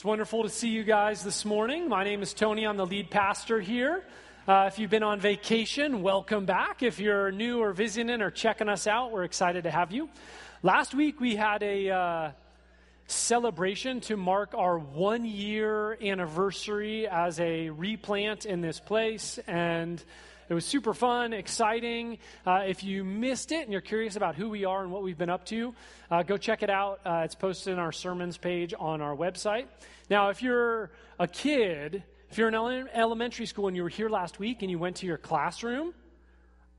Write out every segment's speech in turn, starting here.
It's wonderful to see you guys this morning. My name is Tony. I'm the lead pastor here. Uh, if you've been on vacation, welcome back. If you're new or visiting or checking us out, we're excited to have you. Last week we had a uh, celebration to mark our one year anniversary as a replant in this place, and it was super fun, exciting. Uh, if you missed it and you're curious about who we are and what we've been up to, uh, go check it out. Uh, it's posted in our sermons page on our website. Now, if you're a kid, if you're in ele- elementary school and you were here last week and you went to your classroom,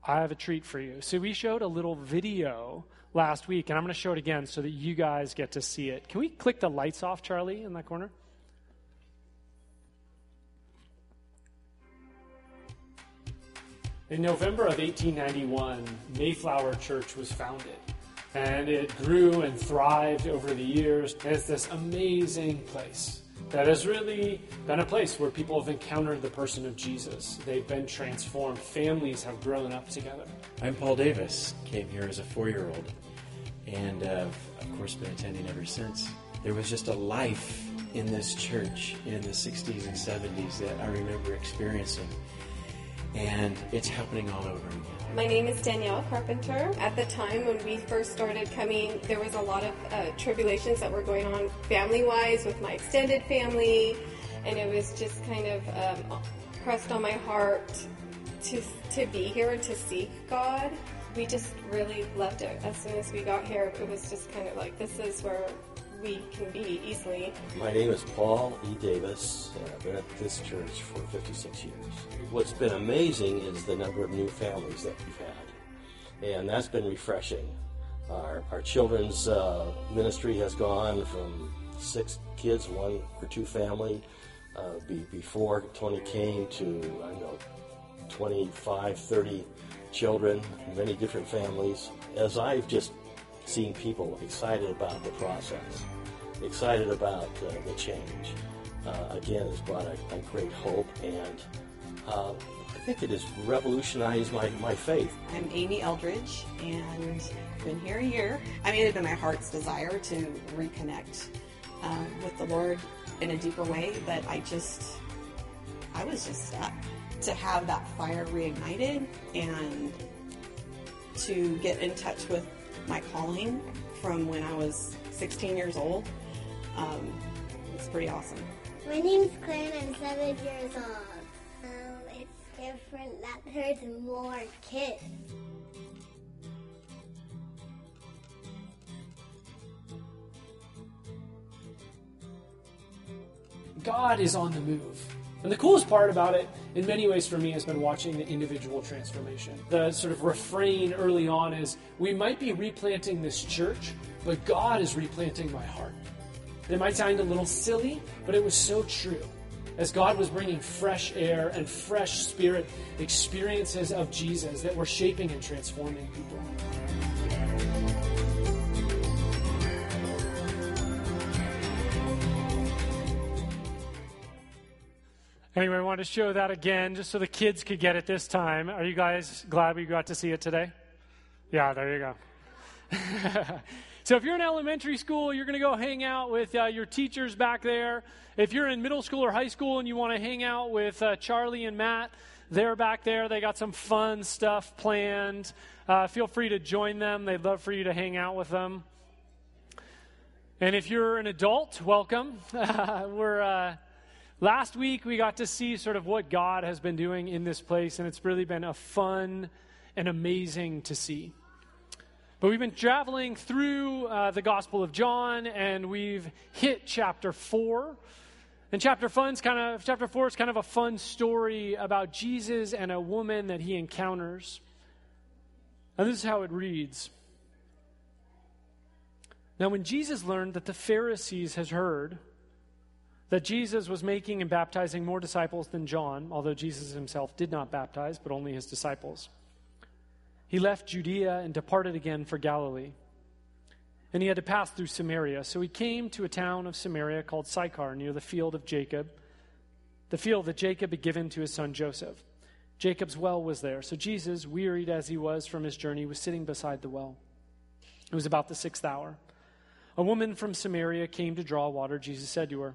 I have a treat for you. So, we showed a little video last week, and I'm going to show it again so that you guys get to see it. Can we click the lights off, Charlie, in that corner? In November of 1891, Mayflower Church was founded. And it grew and thrived over the years as this amazing place that has really been a place where people have encountered the person of Jesus. They've been transformed. Families have grown up together. I'm Paul Davis. Came here as a four year old and uh, of course been attending ever since. There was just a life in this church in the 60s and 70s that I remember experiencing and it's happening all over again. My name is Danielle Carpenter. At the time when we first started coming, there was a lot of uh, tribulations that were going on family wise with my extended family, and it was just kind of um, pressed on my heart to, to be here and to seek God. We just really loved it. As soon as we got here, it was just kind of like, this is where we can be easily. My name is Paul E. Davis. I've been at this church for 56 years. What's been amazing is the number of new families that we've had, and that's been refreshing. Our, our children's uh, ministry has gone from six kids, one or two family, uh, be, before Tony came to, I don't know, 25, 30 children, many different families. As I've just seen people excited about the process, excited about uh, the change, uh, again, has brought a, a, great hope and uh, I think it has revolutionized my, my faith. I'm Amy Eldridge and I've been here a year. I mean, it had been my heart's desire to reconnect um, with the Lord in a deeper way, but I just, I was just stuck. To have that fire reignited and to get in touch with my calling from when I was 16 years old. Um, it's pretty awesome. My name's Claire and I'm seven years old. Um, it's different that there's more kids. God is on the move. And the coolest part about it, in many ways for me, has been watching the individual transformation. The sort of refrain early on is we might be replanting this church, but God is replanting my heart. It might sound a little silly, but it was so true. As God was bringing fresh air and fresh spirit experiences of Jesus that were shaping and transforming people. Anyway, I want to show that again just so the kids could get it this time. Are you guys glad we got to see it today? Yeah, there you go. so if you're in elementary school, you're going to go hang out with uh, your teachers back there. If you're in middle school or high school and you want to hang out with uh, Charlie and Matt, they're back there. They got some fun stuff planned. Uh, feel free to join them. They'd love for you to hang out with them. And if you're an adult, welcome. We're uh, Last week, we got to see sort of what God has been doing in this place, and it's really been a fun and amazing to see. But we've been traveling through uh, the Gospel of John, and we've hit chapter 4. And chapter fun's kind of chapter 4 is kind of a fun story about Jesus and a woman that he encounters. And this is how it reads. Now, when Jesus learned that the Pharisees had heard that Jesus was making and baptizing more disciples than John, although Jesus himself did not baptize, but only his disciples. He left Judea and departed again for Galilee. And he had to pass through Samaria. So he came to a town of Samaria called Sychar, near the field of Jacob, the field that Jacob had given to his son Joseph. Jacob's well was there. So Jesus, wearied as he was from his journey, was sitting beside the well. It was about the sixth hour. A woman from Samaria came to draw water. Jesus said to her,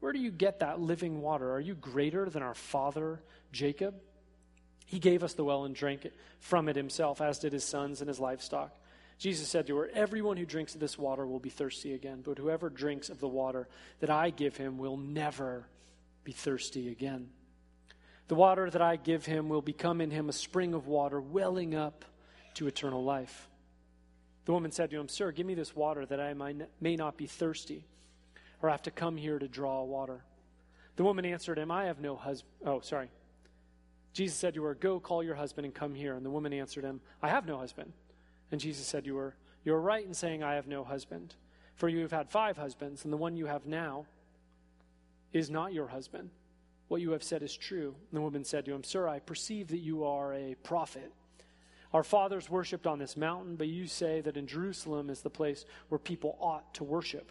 Where do you get that living water? Are you greater than our father Jacob? He gave us the well and drank from it himself, as did his sons and his livestock. Jesus said to her, Everyone who drinks of this water will be thirsty again, but whoever drinks of the water that I give him will never be thirsty again. The water that I give him will become in him a spring of water welling up to eternal life. The woman said to him, Sir, give me this water that I may not be thirsty or have to come here to draw water. The woman answered him, I have no husband. Oh, sorry. Jesus said to her, Go call your husband and come here. And the woman answered him, I have no husband. And Jesus said to her, You are right in saying, I have no husband. For you have had five husbands, and the one you have now is not your husband. What you have said is true. And the woman said to him, Sir, I perceive that you are a prophet. Our fathers worshipped on this mountain, but you say that in Jerusalem is the place where people ought to worship.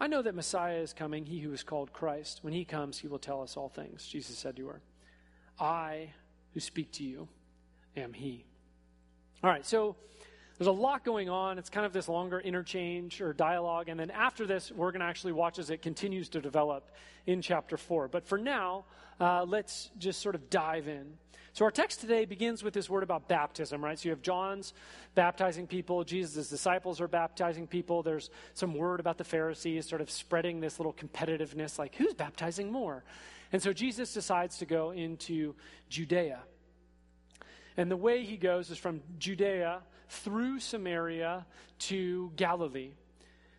I know that Messiah is coming, he who is called Christ. When he comes, he will tell us all things. Jesus said to her, I who speak to you am He. All right, so there's a lot going on. It's kind of this longer interchange or dialogue. And then after this, we're going to actually watch as it continues to develop in chapter 4. But for now, uh, let's just sort of dive in. So our text today begins with this word about baptism, right? So you have John's baptizing people, Jesus' disciples are baptizing people. There's some word about the Pharisees sort of spreading this little competitiveness, like who's baptizing more? And so Jesus decides to go into Judea. And the way he goes is from Judea through Samaria to Galilee.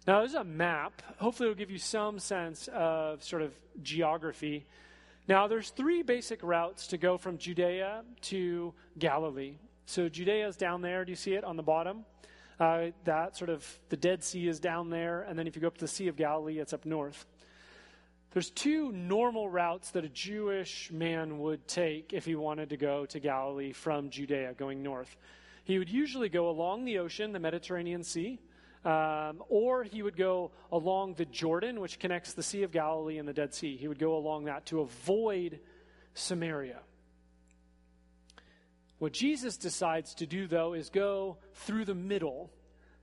Now, there's a map. Hopefully, it'll give you some sense of sort of geography. Now, there's three basic routes to go from Judea to Galilee. So, Judea is down there. Do you see it on the bottom? Uh, that sort of the Dead Sea is down there. And then if you go up to the Sea of Galilee, it's up north. There's two normal routes that a Jewish man would take if he wanted to go to Galilee from Judea, going north. He would usually go along the ocean, the Mediterranean Sea, um, or he would go along the Jordan, which connects the Sea of Galilee and the Dead Sea. He would go along that to avoid Samaria. What Jesus decides to do, though, is go through the middle,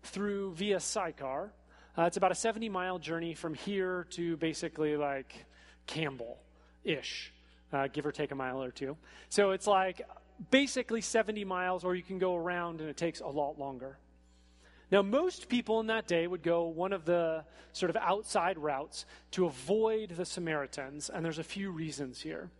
through via Sychar, uh, it's about a 70 mile journey from here to basically like Campbell ish, uh, give or take a mile or two. So it's like basically 70 miles, or you can go around and it takes a lot longer. Now, most people in that day would go one of the sort of outside routes to avoid the Samaritans, and there's a few reasons here.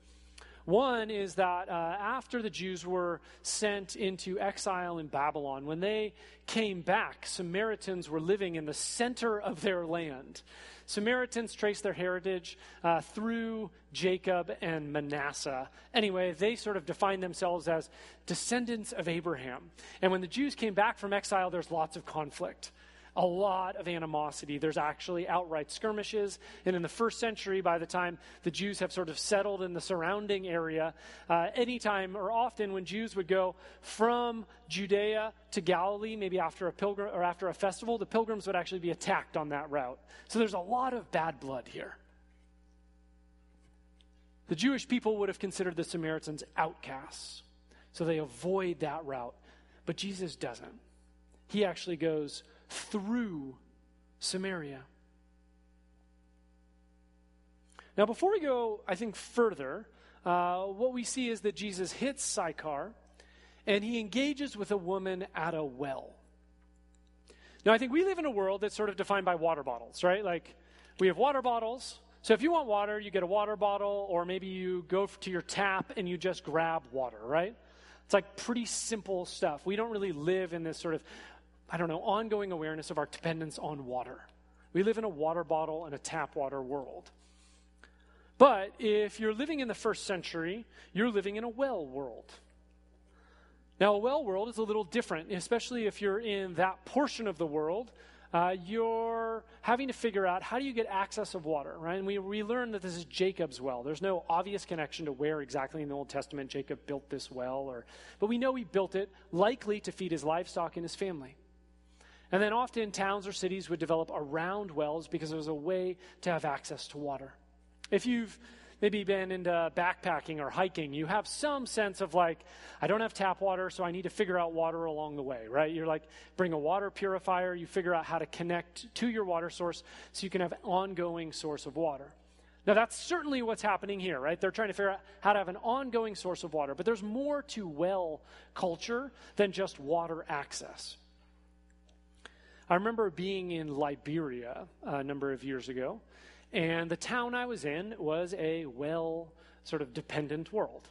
One is that uh, after the Jews were sent into exile in Babylon, when they came back, Samaritans were living in the center of their land. Samaritans trace their heritage uh, through Jacob and Manasseh. Anyway, they sort of define themselves as descendants of Abraham. And when the Jews came back from exile, there's lots of conflict a lot of animosity. There's actually outright skirmishes. And in the first century, by the time the Jews have sort of settled in the surrounding area, uh, anytime or often when Jews would go from Judea to Galilee, maybe after a pilgrim or after a festival, the pilgrims would actually be attacked on that route. So there's a lot of bad blood here. The Jewish people would have considered the Samaritans outcasts. So they avoid that route. But Jesus doesn't. He actually goes through Samaria. Now, before we go, I think, further, uh, what we see is that Jesus hits Sychar and he engages with a woman at a well. Now, I think we live in a world that's sort of defined by water bottles, right? Like, we have water bottles, So if you want water, you get a water bottle, or maybe you go to your tap and you just grab water, right? It's like pretty simple stuff. We don't really live in this sort of, I don't know, ongoing awareness of our dependence on water. We live in a water bottle and a tap water world. But if you're living in the first century, you're living in a well world. Now, a well world is a little different, especially if you're in that portion of the world. Uh, you're having to figure out how do you get access of water, right? And we, we learned that this is Jacob's well. There's no obvious connection to where exactly in the Old Testament Jacob built this well, or, but we know he built it likely to feed his livestock and his family. And then often towns or cities would develop around wells because it was a way to have access to water. If you've maybe been into backpacking or hiking, you have some sense of like, I don't have tap water, so I need to figure out water along the way, right? You're like, bring a water purifier, you figure out how to connect to your water source so you can have ongoing source of water. Now, that's certainly what's happening here, right? They're trying to figure out how to have an ongoing source of water, but there's more to well culture than just water access. I remember being in Liberia uh, a number of years ago, and the town I was in was a well sort of dependent world.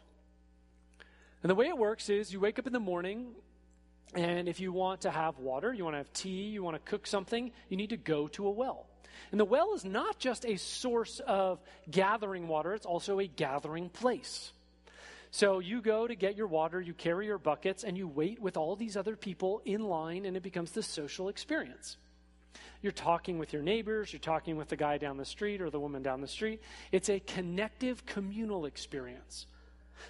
And the way it works is you wake up in the morning, and if you want to have water, you want to have tea, you want to cook something, you need to go to a well. And the well is not just a source of gathering water, it's also a gathering place. So you go to get your water, you carry your buckets, and you wait with all these other people in line, and it becomes this social experience. You're talking with your neighbors, you're talking with the guy down the street or the woman down the street. It's a connective communal experience.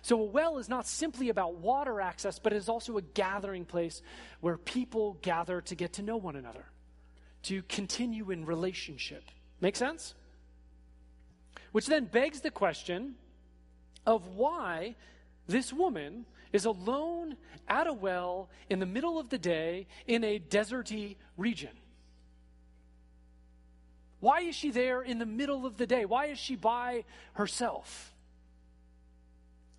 So, a well is not simply about water access, but it is also a gathering place where people gather to get to know one another, to continue in relationship. Make sense? Which then begs the question of why this woman is alone at a well in the middle of the day in a deserty region. Why is she there in the middle of the day? Why is she by herself?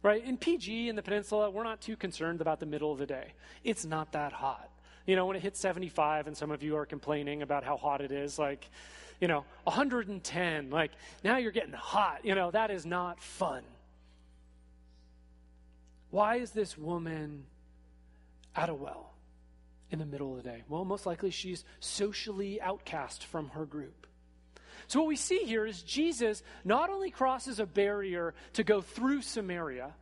Right? In PG in the peninsula, we're not too concerned about the middle of the day. It's not that hot. You know, when it hits 75 and some of you are complaining about how hot it is, like, you know, 110, like, now you're getting hot. You know, that is not fun. Why is this woman at a well in the middle of the day? Well, most likely she's socially outcast from her group. So, what we see here is Jesus not only crosses a barrier to go through Samaria,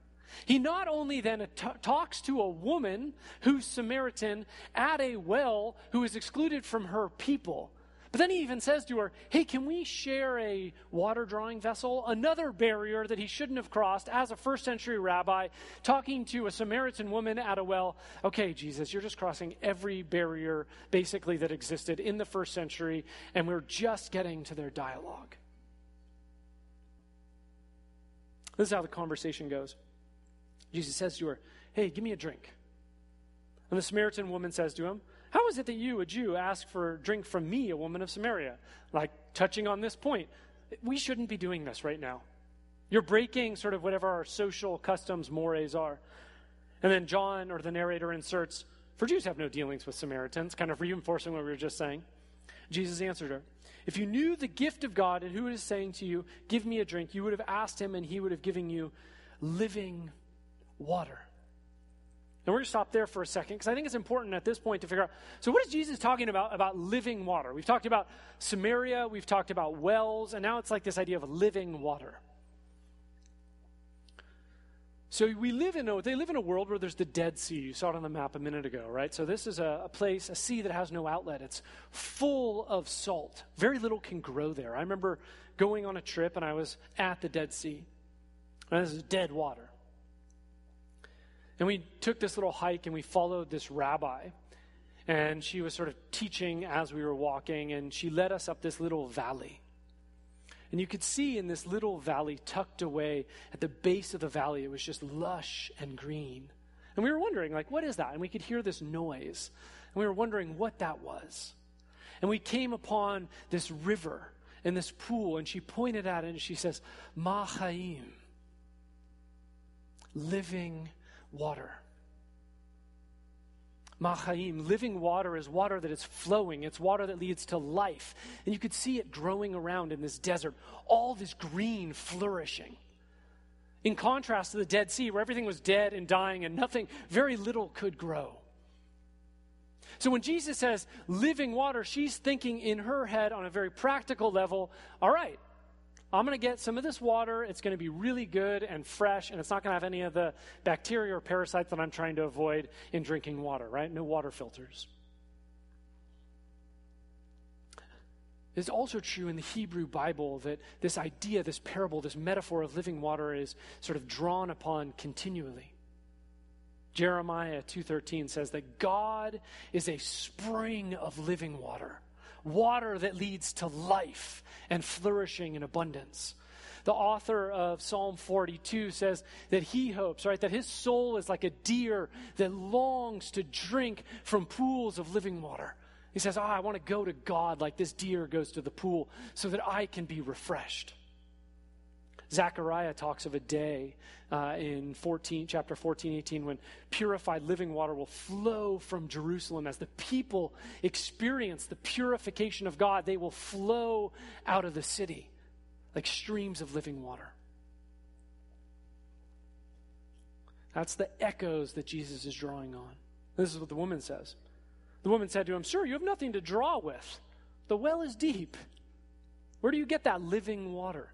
he not only then t- talks to a woman who's Samaritan at a well who is excluded from her people, but then he even says to her, Hey, can we share a water drawing vessel? Another barrier that he shouldn't have crossed as a first century rabbi, talking to a Samaritan woman at a well. Okay, Jesus, you're just crossing every barrier basically that existed in the first century, and we're just getting to their dialogue. This is how the conversation goes. Jesus says to her, Hey, give me a drink. And the Samaritan woman says to him, how is it that you, a Jew, ask for drink from me, a woman of Samaria? Like, touching on this point, we shouldn't be doing this right now. You're breaking sort of whatever our social customs, mores are. And then John, or the narrator, inserts, For Jews have no dealings with Samaritans, kind of reinforcing what we were just saying. Jesus answered her, If you knew the gift of God and who is saying to you, Give me a drink, you would have asked him, and he would have given you living water. And we're going to stop there for a second because I think it's important at this point to figure out so, what is Jesus talking about about living water? We've talked about Samaria, we've talked about wells, and now it's like this idea of living water. So we live in a, they live in a world where there's the Dead Sea. You saw it on the map a minute ago, right? So this is a, a, place, a sea that has no outlet. It's full of salt. Very little can grow there. I remember going on a trip and I was at the Dead Sea. And this is dead water. And we took this little hike and we followed this rabbi. And she was sort of teaching as we were walking, and she led us up this little valley. And you could see in this little valley, tucked away at the base of the valley, it was just lush and green. And we were wondering, like, what is that? And we could hear this noise. And we were wondering what that was. And we came upon this river and this pool, and she pointed at it and she says, Mahaim, living water. Machaim, living water is water that is flowing. It's water that leads to life. And you could see it growing around in this desert, all this green flourishing. In contrast to the Dead Sea, where everything was dead and dying and nothing, very little could grow. So when Jesus says living water, she's thinking in her head on a very practical level all right, I'm going to get some of this water. It's going to be really good and fresh, and it's not going to have any of the bacteria or parasites that I'm trying to avoid in drinking water, right? No water filters. It's also true in the Hebrew Bible that this idea, this parable, this metaphor of living water is sort of drawn upon continually. Jeremiah 2:13 says that God is a spring of living water, water that leads to life and flourishing in abundance. The author of Psalm 42 says that he hopes, right, that his soul is like a deer that longs to drink from pools of living water. He says, Oh, I want to go to God like this deer goes to the pool so that I can be refreshed. Zechariah talks of a day uh, in 14, chapter 14, 18, when purified living water will flow from Jerusalem. As the people experience the purification of God, they will flow out of the city like streams of living water. That's the echoes that Jesus is drawing on. This is what the woman says. The woman said to him, Sir, you have nothing to draw with. The well is deep. Where do you get that living water?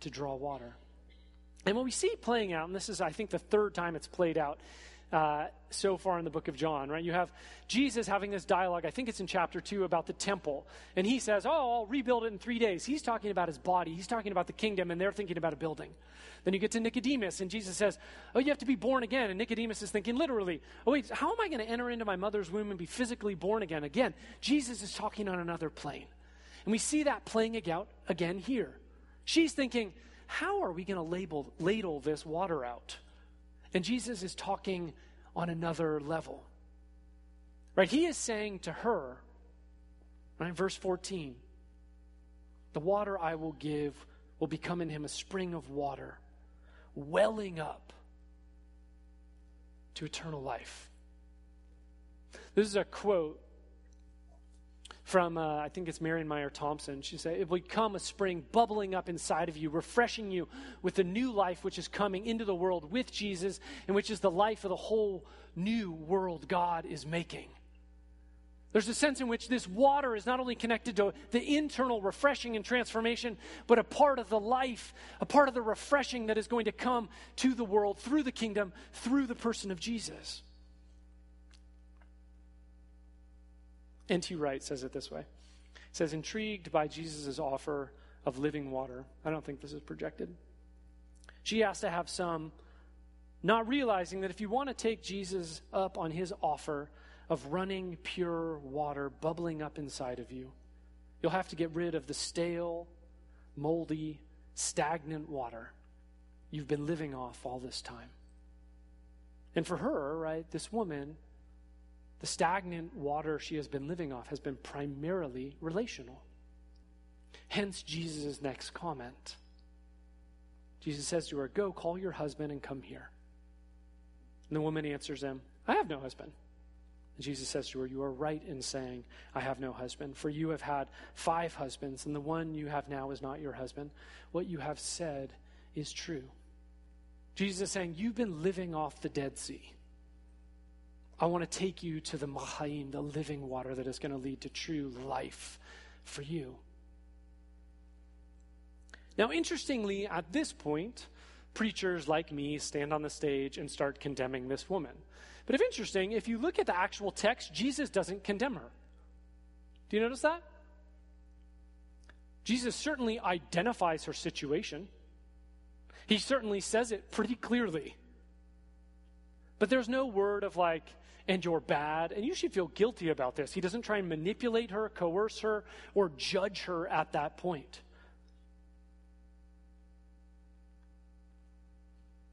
to draw water. And what we see playing out, and this is, I think, the third time it's played out uh, so far in the book of John, right? You have Jesus having this dialogue, I think it's in chapter 2, about the temple. And he says, Oh, I'll rebuild it in three days. He's talking about his body, he's talking about the kingdom, and they're thinking about a building. Then you get to Nicodemus, and Jesus says, Oh, you have to be born again. And Nicodemus is thinking literally, Oh, wait, how am I going to enter into my mother's womb and be physically born again? Again, Jesus is talking on another plane. And we see that playing out again here. She's thinking, How are we going to label, ladle this water out? And Jesus is talking on another level. Right? He is saying to her, right, verse 14, the water I will give will become in him a spring of water, welling up to eternal life. This is a quote from, uh, I think it's Marianne Meye Thompson. She said, It would come a spring bubbling up inside of you, refreshing you with the new life which is coming into the world with Jesus, and which is the life of the whole new world God is making. There's a sense in which this water is not only connected to the internal refreshing and transformation, but a part of the life, a part of the refreshing that is going to come to the world through the kingdom, through the person of Jesus. N.T. Wright says it this way. He says, intrigued by Jesus' offer of living water. I don't think this is projected. She has to have some, not realizing that if you want to take Jesus up on his offer of running pure water bubbling up inside of you, you'll have to get rid of the stale, moldy, stagnant water you've been living off all this time. And for her, right, this woman the stagnant water she has been living off has been primarily relational. Hence Jesus' next comment. Jesus says to her, Go, call your husband and come here. And the woman answers him, I have no husband. And Jesus says to her, You are right in saying, I have no husband, for you have had five husbands, and the one you have now is not your husband. What you have said is true. Jesus is saying, You've been living off the Dead Sea. I want to take you to the Mahaim, the living water that is going to lead to true life for you. Now, interestingly, at this point, preachers like me stand on the stage and start condemning this woman. But if interesting, if you look at the actual text, Jesus doesn't condemn her. Do you notice that? Jesus certainly identifies her situation. He certainly says it pretty clearly. But there's no word of like, and you're bad. And you should feel guilty about this. He doesn't try and manipulate her, coerce her, or judge her at that point.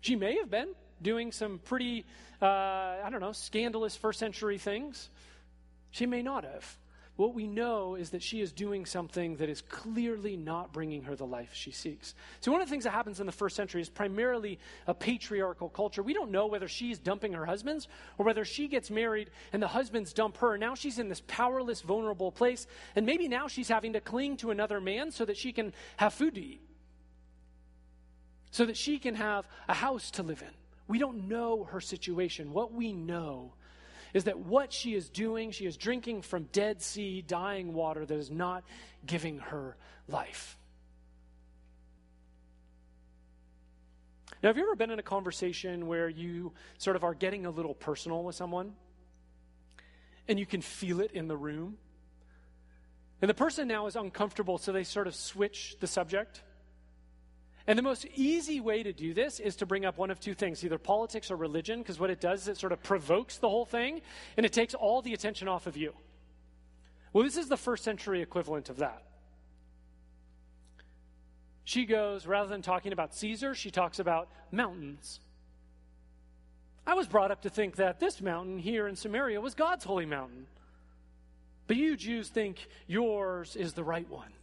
She may have been doing some pretty, uh, I don't know, scandalous first century things. She may not have. What we know is that she is doing something that is clearly not bringing her the life she seeks. So, one of the things that happens in the first century is primarily a patriarchal culture. We don't know whether she's dumping her husbands or whether she gets married and the husbands dump her. Now she's in this powerless, vulnerable place, and maybe now she's having to cling to another man so that she can have food to eat, so that she can have a house to live in. We don't know her situation. What we know is that what she is doing, she is drinking from Dead Sea, dying water that is not giving her life. Now, have you ever been in a conversation where you sort of are getting a little personal with someone and you can feel it in the room? And the person now is uncomfortable, so they sort of switch the subject. And the most easy way to do this is to bring up one of two things either politics or religion, because what it does is it sort of provokes the whole thing and it takes all the attention off of you. Well, this is the first century equivalent of that. She goes, rather than talking about Caesar, she talks about mountains. I was brought up to think that this mountain here in Samaria was God's holy mountain. But you Jews think yours is the right one.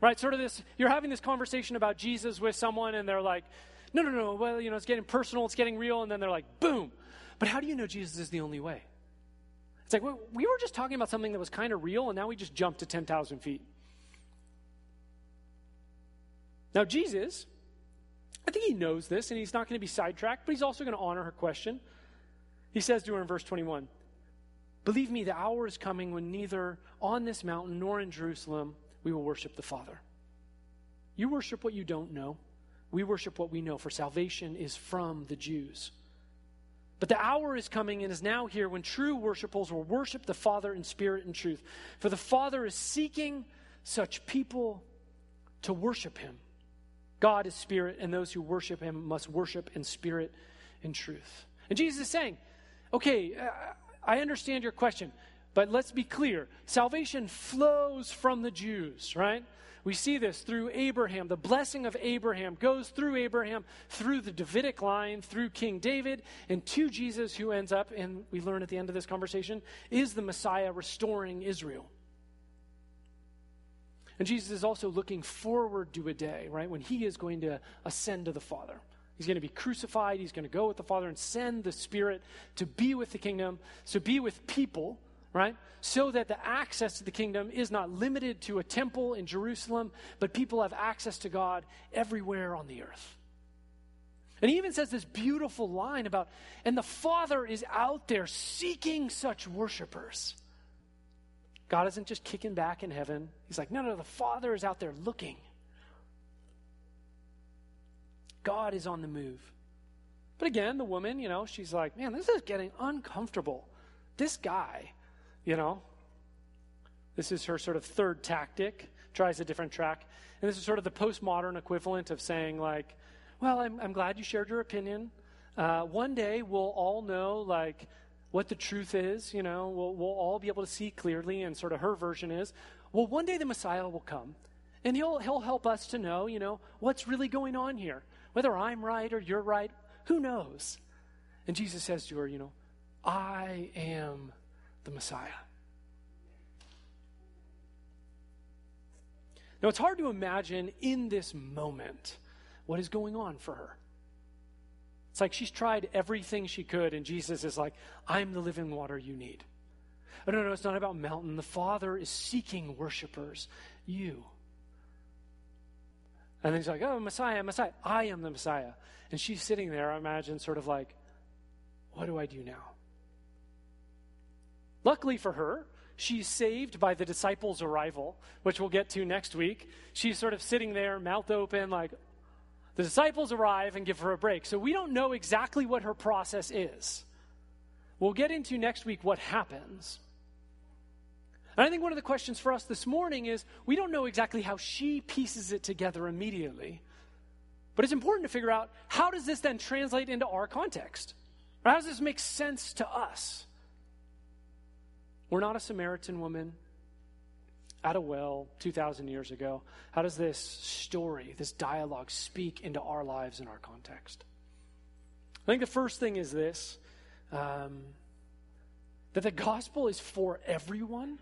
Right? Sort of this, you're having this conversation about Jesus with someone, and they're like, no, no, no, well, you know, it's getting personal, it's getting real, and then they're like, boom. But how do you know Jesus is the only way? It's like, well, we were just talking about something that was kind of real, and now we just jumped to 10,000 feet. Now, Jesus, I think he knows this, and he's not going to be sidetracked, but he's also going to honor her question. He says to her in verse 21 Believe me, the hour is coming when neither on this mountain nor in Jerusalem we will worship the Father. You worship what you don't know. We worship what we know, for salvation is from the Jews. But the hour is coming and is now here when true worshipers will worship the Father in spirit and truth. For the Father is seeking such people to worship him. God is spirit, and those who worship him must worship in spirit and truth. And Jesus is saying, okay, uh, I understand your question. But let's be clear salvation flows from the Jews, right? We see this through Abraham. The blessing of Abraham goes through Abraham, through the Davidic line, through King David, and to Jesus, who ends up, and we learn at the end of this conversation, is the Messiah restoring Israel. And Jesus is also looking forward to a day, right, when he is going to ascend to the Father. He's going to be crucified. He's going to go with the Father and send the Spirit to be with the kingdom, to be with people right? So that the access to the kingdom is not limited to a temple in Jerusalem, but people have access to God everywhere on the earth. And he even says this beautiful line about, and the Father is out there seeking such worshipers. God isn't just kicking back in heaven. He's like, no, no, the Father is out there looking. God is on the move. But again, the woman, you know, she's like, man, this is getting uncomfortable. This guy, you know? This is her sort of third tactic, tries a different track. And this is sort of the postmodern equivalent of saying, like, well, I'm, I'm glad you shared your opinion. Uh, one day we'll all know, like, what the truth is, you know, we'll, we'll all be able to see clearly. And sort of her version is, well, one day the Messiah will come and he'll, he'll help us to know, you know, what's really going on here. Whether I'm right or you're right, who knows? And Jesus says to her, you know, I am the Messiah. Now, it's hard to imagine in this moment what is going on for her. It's like she's tried everything she could, and Jesus is like, I'm the living water you need. Oh, no, no, it's not about mountain. The Father is seeking worshipers, you. And then he's like, Oh, Messiah, Messiah. I am the Messiah. And she's sitting there, I imagine, sort of like, What do I do now? Luckily for her, she's saved by the disciples' arrival, which we'll get to next week. She's sort of sitting there, mouth open, like the disciples arrive and give her a break. So we don't know exactly what her process is. We'll get into next week what happens. And I think one of the questions for us this morning is we don't know exactly how she pieces it together immediately. But it's important to figure out how does this then translate into our context? Or how does this make sense to us? We're not a Samaritan woman at a well 2,000 years ago. How does this story, this dialogue, speak into our lives and our context? I think the first thing is this um, that the gospel is for everyone,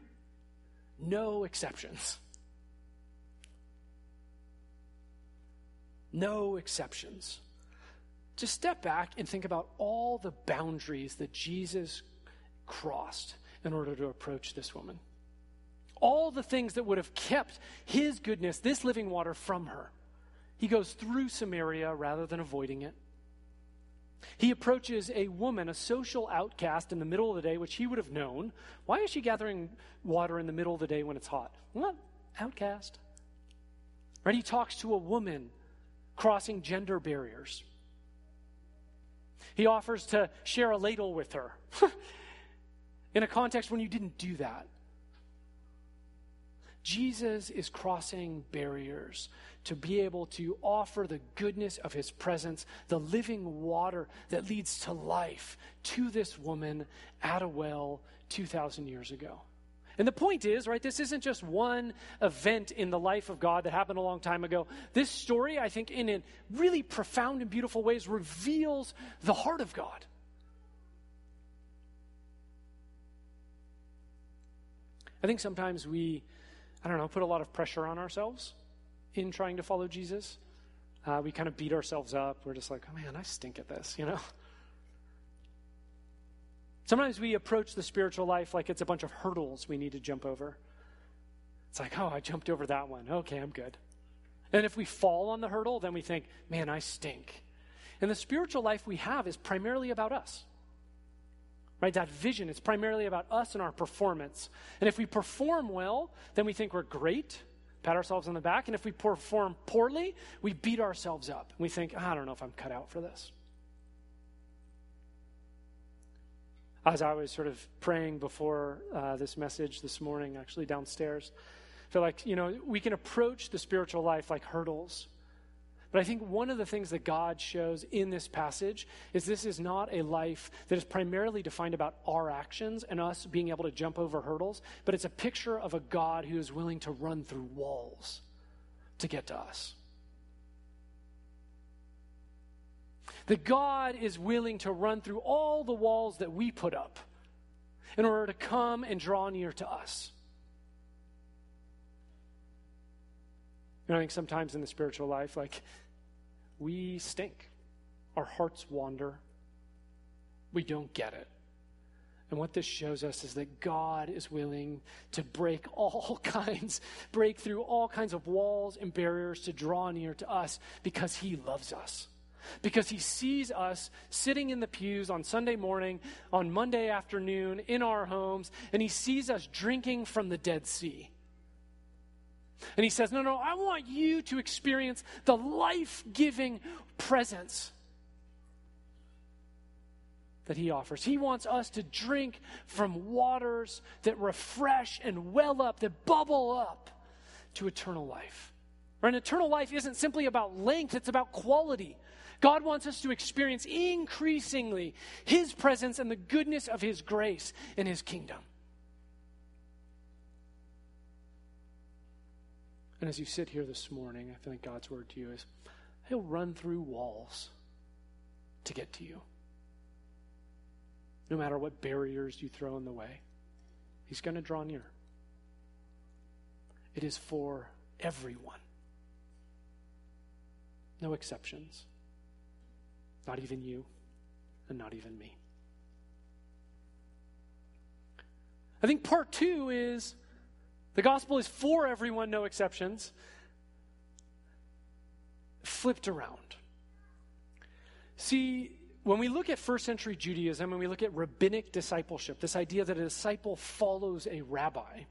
no exceptions. No exceptions. Just step back and think about all the boundaries that Jesus crossed in order to approach this woman. All the things that would have kept his goodness, this living water, from her. He goes through Samaria rather than avoiding it. He approaches a woman, a social outcast, in the middle of the day, which he would have known. Why is she gathering water in the middle of the day when it's hot? Well, outcast. Right? He talks to a woman crossing gender barriers. He offers to share a ladle with her in a context when you didn't do that. Jesus is crossing barriers to be able to offer the goodness of his presence, the living water that leads to life, to this woman at a well 2,000 years ago. And the point is, right, this isn't just one event in the life of God that happened a long time ago. This story, I think, in really profound and beautiful ways, reveals the heart of God. I think sometimes we, I don't know, put a lot of pressure on ourselves in trying to follow Jesus. Uh, we kind of beat ourselves up. We're just like, oh man, I stink at this, you know? Sometimes we approach the spiritual life like it's a bunch of hurdles we need to jump over. It's like, oh, I jumped over that one. Okay, I'm good. And if we fall on the hurdle, then we think, man, I stink. And the spiritual life we have is primarily about us. Right? That vision is primarily about us and our performance. And if we perform well, then we think we're great, pat ourselves on the back. And if we perform poorly, we beat ourselves up. And we think, I don't know if I'm cut out for this. As I was sort of praying before uh, this message this morning, actually downstairs, I feel like, you know, we can approach the spiritual life like hurdles. But I think one of the things that God shows in this passage is this is not a life that is primarily defined about our actions and us being able to jump over hurdles, but it's a picture of a God who is willing to run through walls to get to us. That God is willing to run through all the walls that we put up in order to come and draw near to us. You know, I think sometimes in the spiritual life, like we stink. Our hearts wander. We don't get it. And what this shows us is that God is willing to break all kinds, break through all kinds of walls and barriers to draw near to us because He loves us. Because He sees us sitting in the pews on Sunday morning, on Monday afternoon, in our homes, and He sees us drinking from the Dead Sea. And he says, No, no, I want you to experience the life giving presence that he offers. He wants us to drink from waters that refresh and well up, that bubble up to eternal life. Right? eternal life isn't simply about length, it's about quality. God wants us to experience increasingly his presence and the goodness of his grace in his kingdom. And as you sit here this morning, I think God's word to you is He'll run through walls to get to you. No matter what barriers you throw in the way, He's going to draw near. It is for everyone, no exceptions. Not even you, and not even me. I think part two is the gospel is for everyone, no exceptions. Flipped around. See, when we look at first century Judaism and we look at rabbinic discipleship, this idea that a disciple follows a rabbi,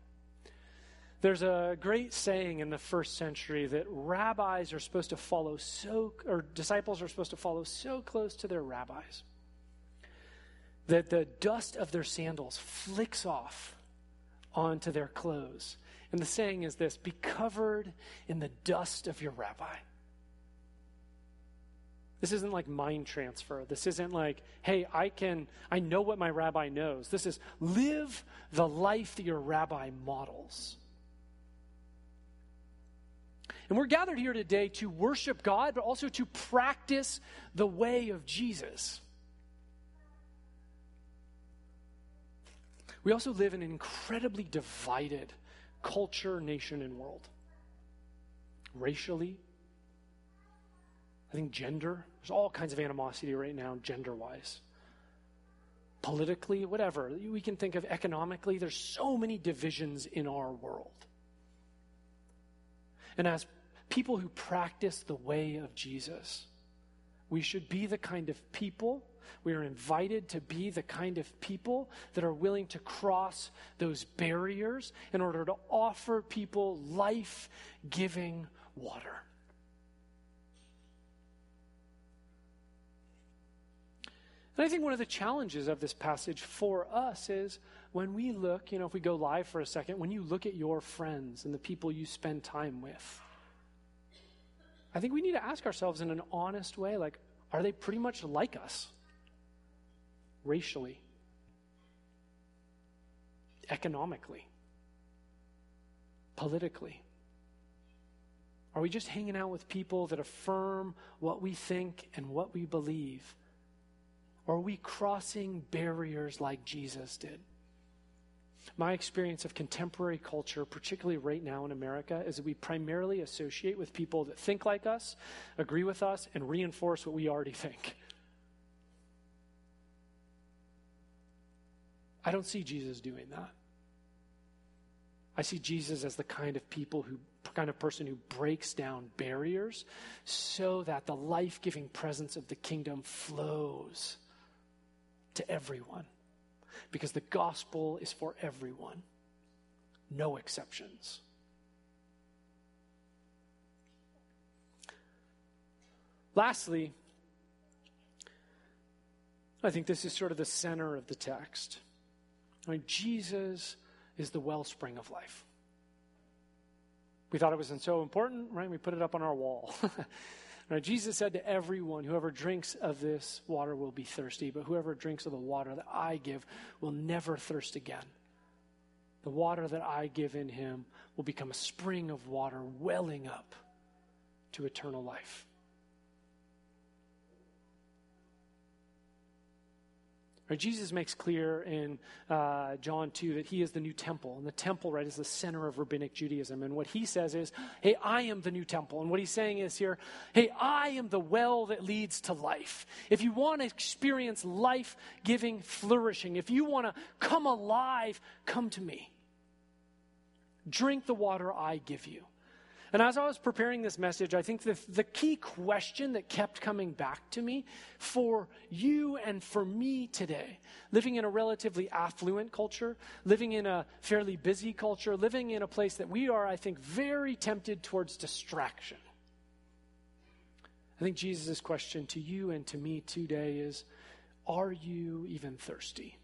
there's a great saying in the first century that rabbis are supposed to follow so, or disciples are supposed to follow so close to their rabbis that the dust of their sandals flicks off onto their clothes. And the saying is this be covered in the dust of your rabbi. This isn't like mind transfer. This isn't like, hey, I can, I know what my rabbi knows. This is live the life that your rabbi models. And we're gathered here today to worship God, but also to practice the way of Jesus. We also live in an incredibly divided culture, nation, and world. Racially, I think gender, there's all kinds of animosity right now, gender wise. Politically, whatever. We can think of economically, there's so many divisions in our world. And as people who practice the way of Jesus, we should be the kind of people, we are invited to be the kind of people that are willing to cross those barriers in order to offer people life giving water. And I think one of the challenges of this passage for us is when we look, you know, if we go live for a second, when you look at your friends and the people you spend time with, I think we need to ask ourselves in an honest way like, are they pretty much like us? Racially, economically, politically. Are we just hanging out with people that affirm what we think and what we believe? Or are we crossing barriers like Jesus did? My experience of contemporary culture, particularly right now in America, is that we primarily associate with people that think like us, agree with us, and reinforce what we already think. I don't see Jesus doing that. I see Jesus as the kind of people who kind of person who breaks down barriers so that the life-giving presence of the kingdom flows to everyone because the gospel is for everyone, no exceptions. Lastly, I think this is sort of the center of the text. I mean, Jesus is the wellspring of life. We thought it wasn't so important, right? We put it up on our wall. Right, Jesus said to everyone, Whoever drinks of this water will be thirsty, but whoever drinks of the water that I give will never thirst again. The water that I give in him will become a spring of water welling up to eternal life. Right, Jesus makes clear in uh, John 2 that he is the new temple. And the temple, right, is the center of rabbinic Judaism. And what he says is, hey, I am the new temple. And what he's saying is here, hey, I am the well that leads to life. If you want to experience life giving flourishing, if you want to come alive, come to me. Drink the water I give you. And as I was preparing this message, I think the, the key question that kept coming back to me for you and for me today, living in a relatively affluent culture, living in a fairly busy culture, living in a place that we are, I think, very tempted towards distraction. I think Jesus' question to you and to me today is Are you even thirsty?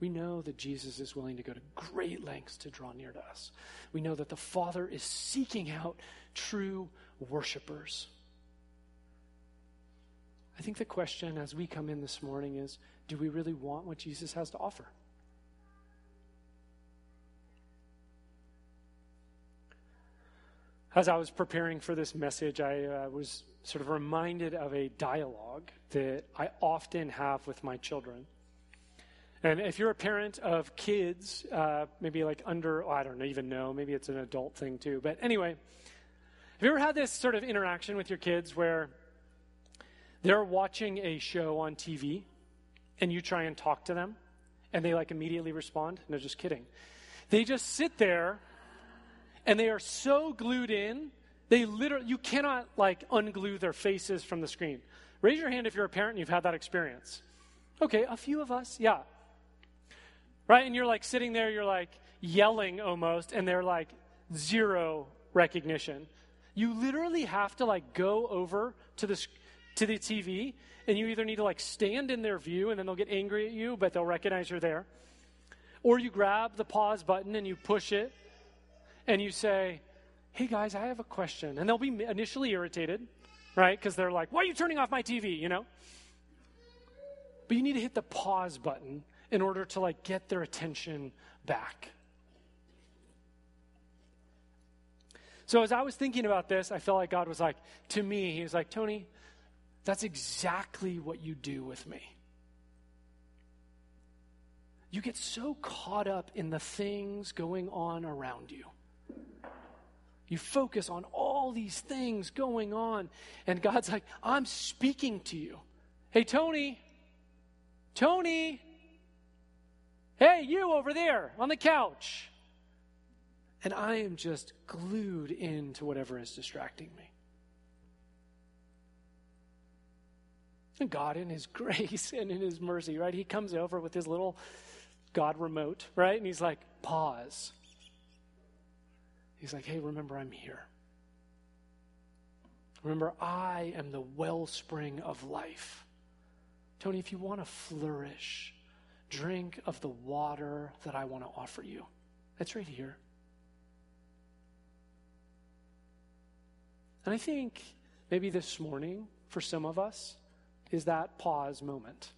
We know that Jesus is willing to go to great lengths to draw near to us. We know that the Father is seeking out true worshipers. I think the question as we come in this morning is do we really want what Jesus has to offer? As I was preparing for this message, I uh, was sort of reminded of a dialogue that I often have with my children. And if you're a parent of kids, uh, maybe like under, oh, I don't even know, maybe it's an adult thing too. But anyway, have you ever had this sort of interaction with your kids where they're watching a show on TV and you try and talk to them and they like immediately respond? No, just kidding. They just sit there and they are so glued in, they literally, you cannot like unglue their faces from the screen. Raise your hand if you're a parent and you've had that experience. Okay, a few of us, yeah right? And you're like sitting there, you're like yelling almost, and they're like zero recognition. You literally have to like go over to the to the TV, and you either need to like stand in their view, and then they'll get angry at you, but they'll recognize you're there, or you grab the pause button and you push it, and you say, Hey guys, I have a question. And they'll be initially irritated, right? Because they're like, Why are you turning off my TV? You know? But you need to hit the pause button in order to like get their attention back. So as I was thinking about this, I felt like God was like, to me, He was like, Tony, that's exactly what you do with me. You get so caught up in the things going on around you. You focus on all these things going on, and God's like, I'm speaking to you. Hey, Tony, Tony, hey, you over there on the couch. And I am just glued into whatever is distracting me. And God, in His grace and in His mercy, right? He comes over with His little God remote, right? And He's like, pause. He's like, hey, remember, I'm here. Remember, I am the wellspring of life. Tony, if you want to flourish, drink of the water that I want to offer you. It's right here. And I think maybe this morning, for some of us, is that pause moment.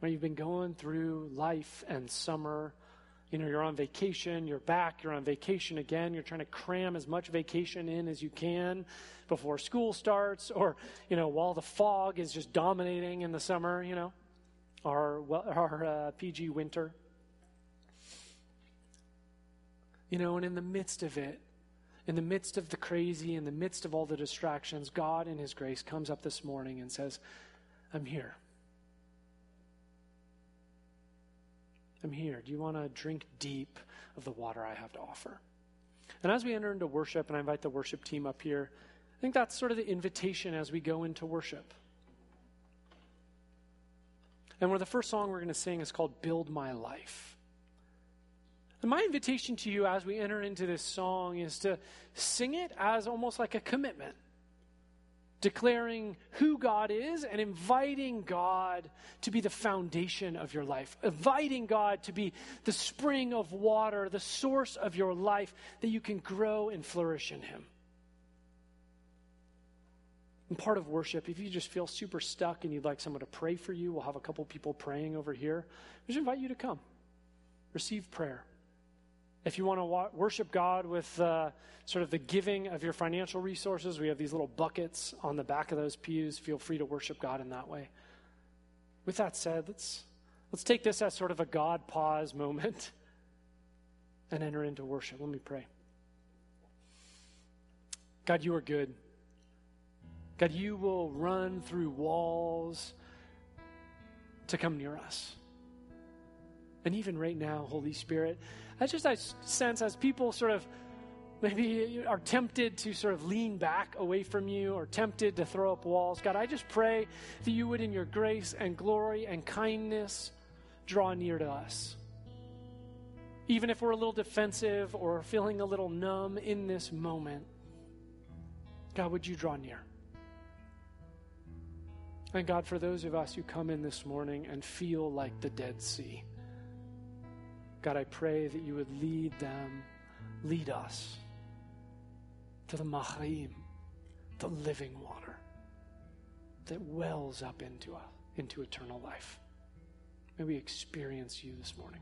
Where you've been going through life and summer. You know, you're on vacation, you're back, you're on vacation again, you're trying to cram as much vacation in as you can before school starts, or, you know, while the fog is just dominating in the summer, you know, our, our uh, PG winter. You know, and in the midst of it, in the midst of the crazy, in the midst of all the distractions, God in His grace comes up this morning and says, I'm here. I'm here. Do you want to drink deep of the water I have to offer? And as we enter into worship, and I invite the worship team up here, I think that's sort of the invitation as we go into worship. And one of the first songs we're going to sing is called Build My Life. And my invitation to you as we enter into this song is to sing it as almost like a commitment, declaring who God is and inviting God to be the foundation of your life, inviting God to be the spring of water, the source of your life, that you can grow and flourish in Him. And part of worship, if you just feel super stuck and you'd like someone to pray for you, we'll have a couple people praying over here. We just invite you to come, receive prayer. If you want to worship God with uh, sort of the giving of your financial resources, we have these little buckets on the back of those pews. Feel free to worship God in that way. With that said, let's, let's take this as sort of a God pause moment and enter into worship. Let me pray. God, you are good. God, you will run through walls to come near us. And even right now, Holy Spirit, that's just I sense as people sort of maybe are tempted to sort of lean back away from you or tempted to throw up walls. God, I just pray that you would, in your grace and glory and kindness, draw near to us. Even if we're a little defensive or feeling a little numb in this moment, God, would you draw near? And God, for those of us who come in this morning and feel like the Dead Sea, God, I pray that you would lead them, lead us to the Machaim, the living water that wells up into us, into eternal life. May we experience you this morning.